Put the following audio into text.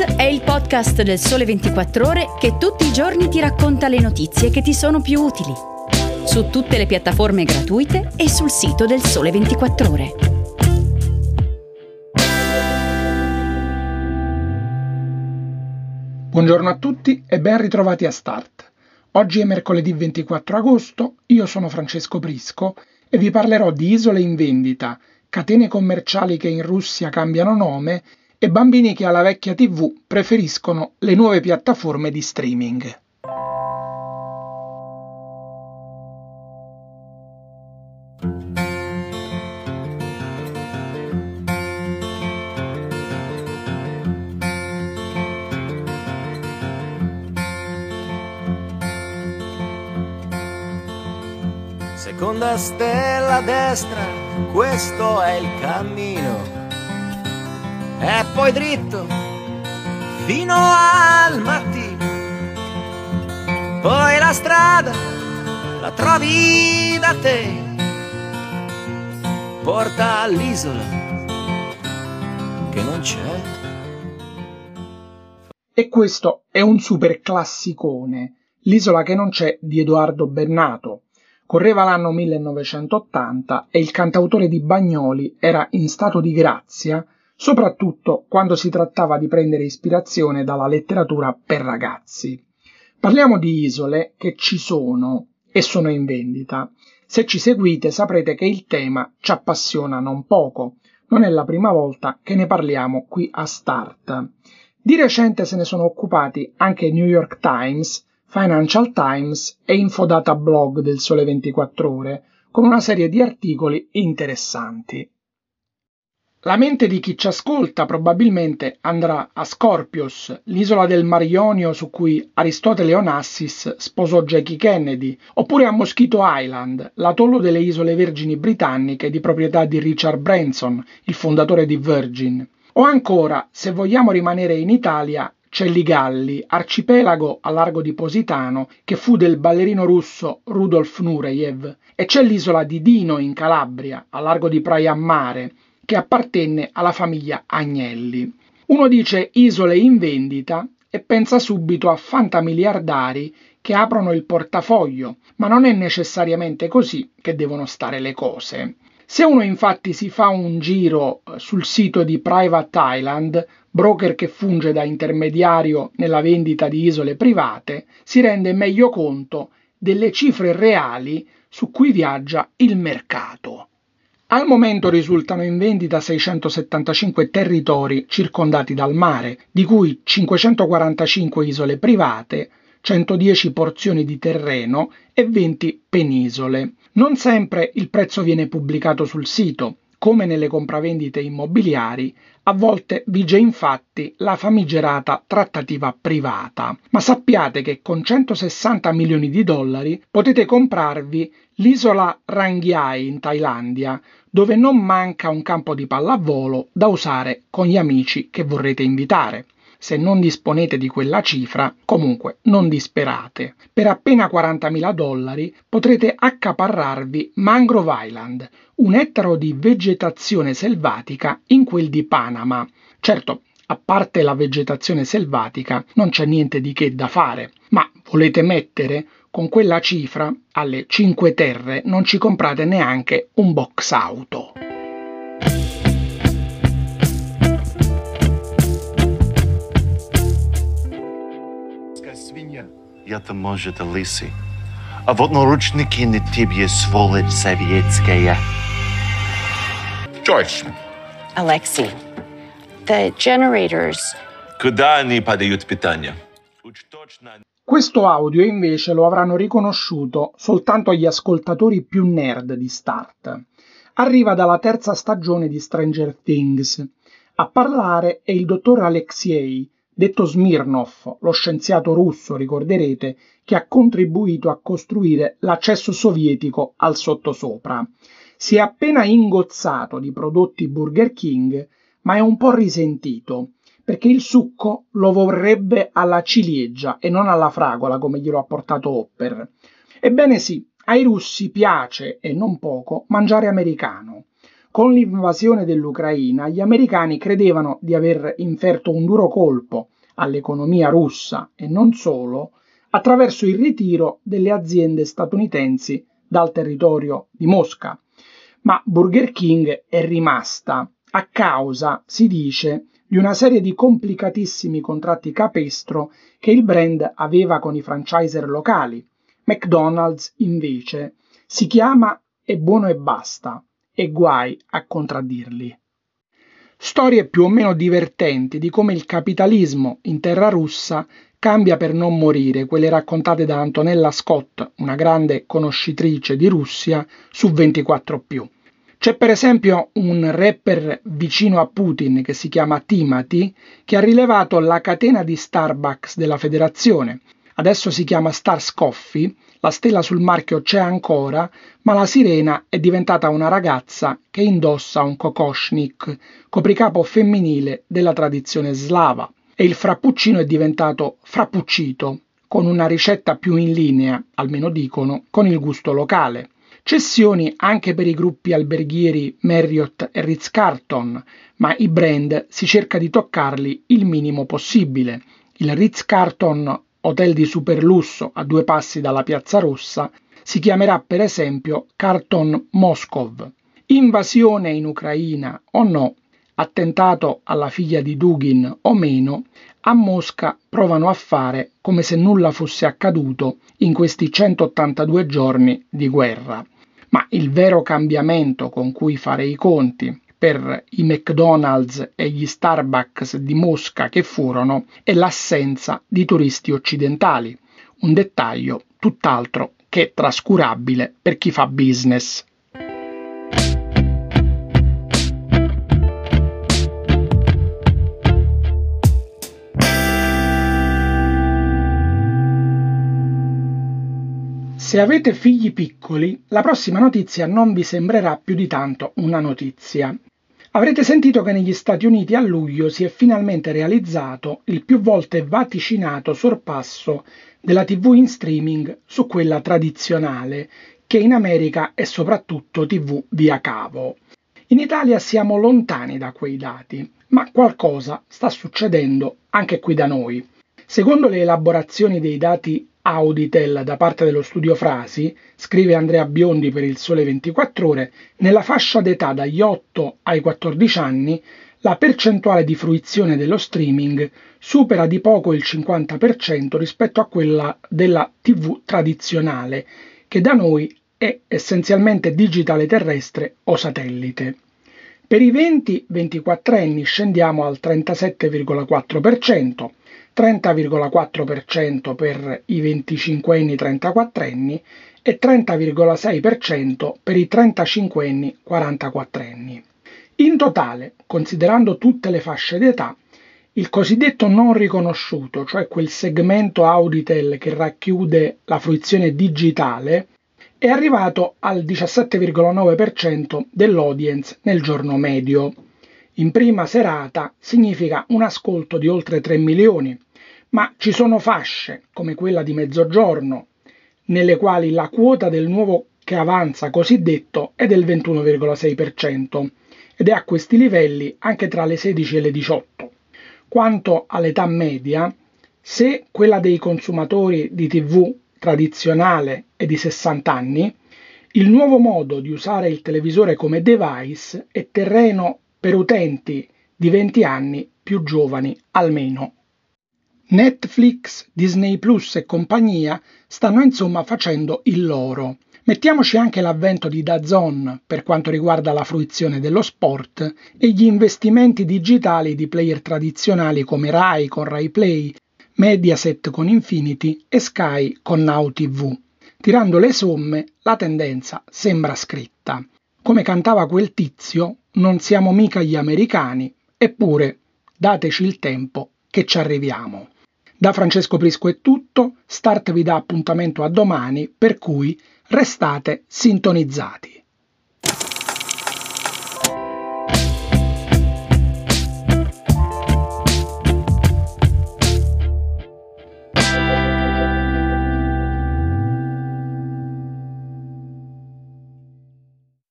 È il podcast del Sole 24 Ore che tutti i giorni ti racconta le notizie che ti sono più utili. Su tutte le piattaforme gratuite e sul sito del Sole 24 Ore. Buongiorno a tutti e ben ritrovati a Start. Oggi è mercoledì 24 agosto, io sono Francesco Prisco e vi parlerò di isole in vendita, catene commerciali che in Russia cambiano nome e bambini che alla vecchia TV preferiscono le nuove piattaforme di streaming. Seconda stella a destra, questo è il cammino e poi dritto fino al mattino. Poi la strada la trovi da te, porta all'isola che non c'è. E questo è un super classicone, L'isola che non c'è di Edoardo Bennato. Correva l'anno 1980 e il cantautore di Bagnoli era in stato di grazia soprattutto quando si trattava di prendere ispirazione dalla letteratura per ragazzi. Parliamo di isole che ci sono e sono in vendita. Se ci seguite saprete che il tema ci appassiona non poco. Non è la prima volta che ne parliamo qui a Start. Di recente se ne sono occupati anche New York Times, Financial Times e Infodata Blog del Sole 24 Ore, con una serie di articoli interessanti. La mente di chi ci ascolta probabilmente andrà a Scorpios, l'isola del Mar Ionio su cui Aristotele Onassis sposò Jackie Kennedy, oppure a Mosquito Island, l'atollo delle isole vergini britanniche di proprietà di Richard Branson, il fondatore di Virgin. O ancora, se vogliamo rimanere in Italia, c'è Ligalli, arcipelago a largo di Positano, che fu del ballerino russo Rudolf Nureyev, e c'è l'isola di Dino in Calabria, a largo di Praia Mare, che appartenne alla famiglia Agnelli. Uno dice isole in vendita e pensa subito a fantamiliardari che aprono il portafoglio, ma non è necessariamente così che devono stare le cose. Se uno infatti si fa un giro eh, sul sito di Private Island, broker che funge da intermediario nella vendita di isole private, si rende meglio conto delle cifre reali su cui viaggia il mercato. Al momento risultano in vendita 675 territori circondati dal mare, di cui 545 isole private, 110 porzioni di terreno e 20 penisole. Non sempre il prezzo viene pubblicato sul sito, come nelle compravendite immobiliari, a volte vige infatti la famigerata trattativa privata. Ma sappiate che con 160 milioni di dollari potete comprarvi l'isola Ranghiai in Thailandia, dove non manca un campo di pallavolo da usare con gli amici che vorrete invitare. Se non disponete di quella cifra, comunque non disperate. Per appena 40.000 dollari potrete accaparrarvi Mangrove Island, un ettaro di vegetazione selvatica in quel di Panama. Certo, a parte la vegetazione selvatica, non c'è niente di che da fare, ma volete mettere con quella cifra alle 5 terre non ci comprate neanche un box auto. свинья. Я-то, может, лысый. А вот наручники на тебе, сволочь советская. George, Alexei, the generators. куда они подают питание? Уж точно Questo audio invece lo avranno riconosciuto soltanto gli ascoltatori più nerd di Start. Arriva dalla terza stagione di Stranger Things. A parlare è il dottor Alexei, detto Smirnov, lo scienziato russo, ricorderete, che ha contribuito a costruire l'accesso sovietico al sottosopra. Si è appena ingozzato di prodotti Burger King, ma è un po' risentito, perché il succo lo vorrebbe alla ciliegia e non alla fragola come glielo ha portato Hopper. Ebbene sì, ai russi piace, e non poco, mangiare americano. Con l'invasione dell'Ucraina, gli americani credevano di aver inferto un duro colpo all'economia russa e non solo attraverso il ritiro delle aziende statunitensi dal territorio di Mosca. Ma Burger King è rimasta a causa, si dice, di una serie di complicatissimi contratti capestro che il brand aveva con i franchiser locali. McDonald's, invece, si chiama È buono e basta, e guai a contraddirli. Storie più o meno divertenti di come il capitalismo in terra russa cambia per non morire, quelle raccontate da Antonella Scott, una grande conoscitrice di Russia, su 24+. C'è per esempio un rapper vicino a Putin che si chiama Timothy che ha rilevato la catena di Starbucks della federazione. Adesso si chiama Stars Coffee la stella sul marchio c'è ancora, ma la sirena è diventata una ragazza che indossa un kokoshnik, copricapo femminile della tradizione slava, e il frappuccino è diventato frappuccito, con una ricetta più in linea, almeno dicono, con il gusto locale. Cessioni anche per i gruppi alberghieri Marriott e Ritz-Carlton, ma i brand si cerca di toccarli il minimo possibile. Il Ritz-Carlton hotel di superlusso a due passi dalla Piazza Rossa, si chiamerà per esempio Carton Moscov. Invasione in Ucraina o no, attentato alla figlia di Dugin o meno, a Mosca provano a fare come se nulla fosse accaduto in questi 182 giorni di guerra. Ma il vero cambiamento con cui fare i conti per i McDonald's e gli Starbucks di Mosca che furono è l'assenza di turisti occidentali, un dettaglio tutt'altro che trascurabile per chi fa business. Se avete figli piccoli, la prossima notizia non vi sembrerà più di tanto una notizia. Avrete sentito che negli Stati Uniti a luglio si è finalmente realizzato il più volte vaticinato sorpasso della TV in streaming su quella tradizionale, che in America è soprattutto TV via cavo. In Italia siamo lontani da quei dati, ma qualcosa sta succedendo anche qui da noi. Secondo le elaborazioni dei dati Auditel da parte dello studio Frasi, scrive Andrea Biondi per il Sole 24 Ore, nella fascia d'età dagli 8 ai 14 anni la percentuale di fruizione dello streaming supera di poco il 50% rispetto a quella della TV tradizionale, che da noi è essenzialmente digitale terrestre o satellite. Per i 20-24 anni scendiamo al 37,4%, 30,4% per i 25 anni 34 anni e 30,6% per i 35 anni 44 anni. In totale, considerando tutte le fasce d'età, il cosiddetto non riconosciuto, cioè quel segmento Auditel che racchiude la fruizione digitale, è arrivato al 17,9% dell'audience nel giorno medio. In prima serata significa un ascolto di oltre 3 milioni, ma ci sono fasce, come quella di mezzogiorno, nelle quali la quota del nuovo che avanza cosiddetto è del 21,6% ed è a questi livelli anche tra le 16 e le 18. Quanto all'età media, se quella dei consumatori di TV tradizionale è di 60 anni, il nuovo modo di usare il televisore come device è terreno per utenti di 20 anni più giovani almeno Netflix, Disney Plus e compagnia stanno insomma facendo il loro. Mettiamoci anche l'avvento di DAZN per quanto riguarda la fruizione dello sport e gli investimenti digitali di player tradizionali come Rai con Rai Play, Mediaset con Infinity e Sky con Now TV. Tirando le somme, la tendenza sembra scritta. Come cantava quel tizio, non siamo mica gli americani, eppure dateci il tempo che ci arriviamo. Da Francesco Prisco è tutto, Start vi dà appuntamento a domani, per cui restate sintonizzati.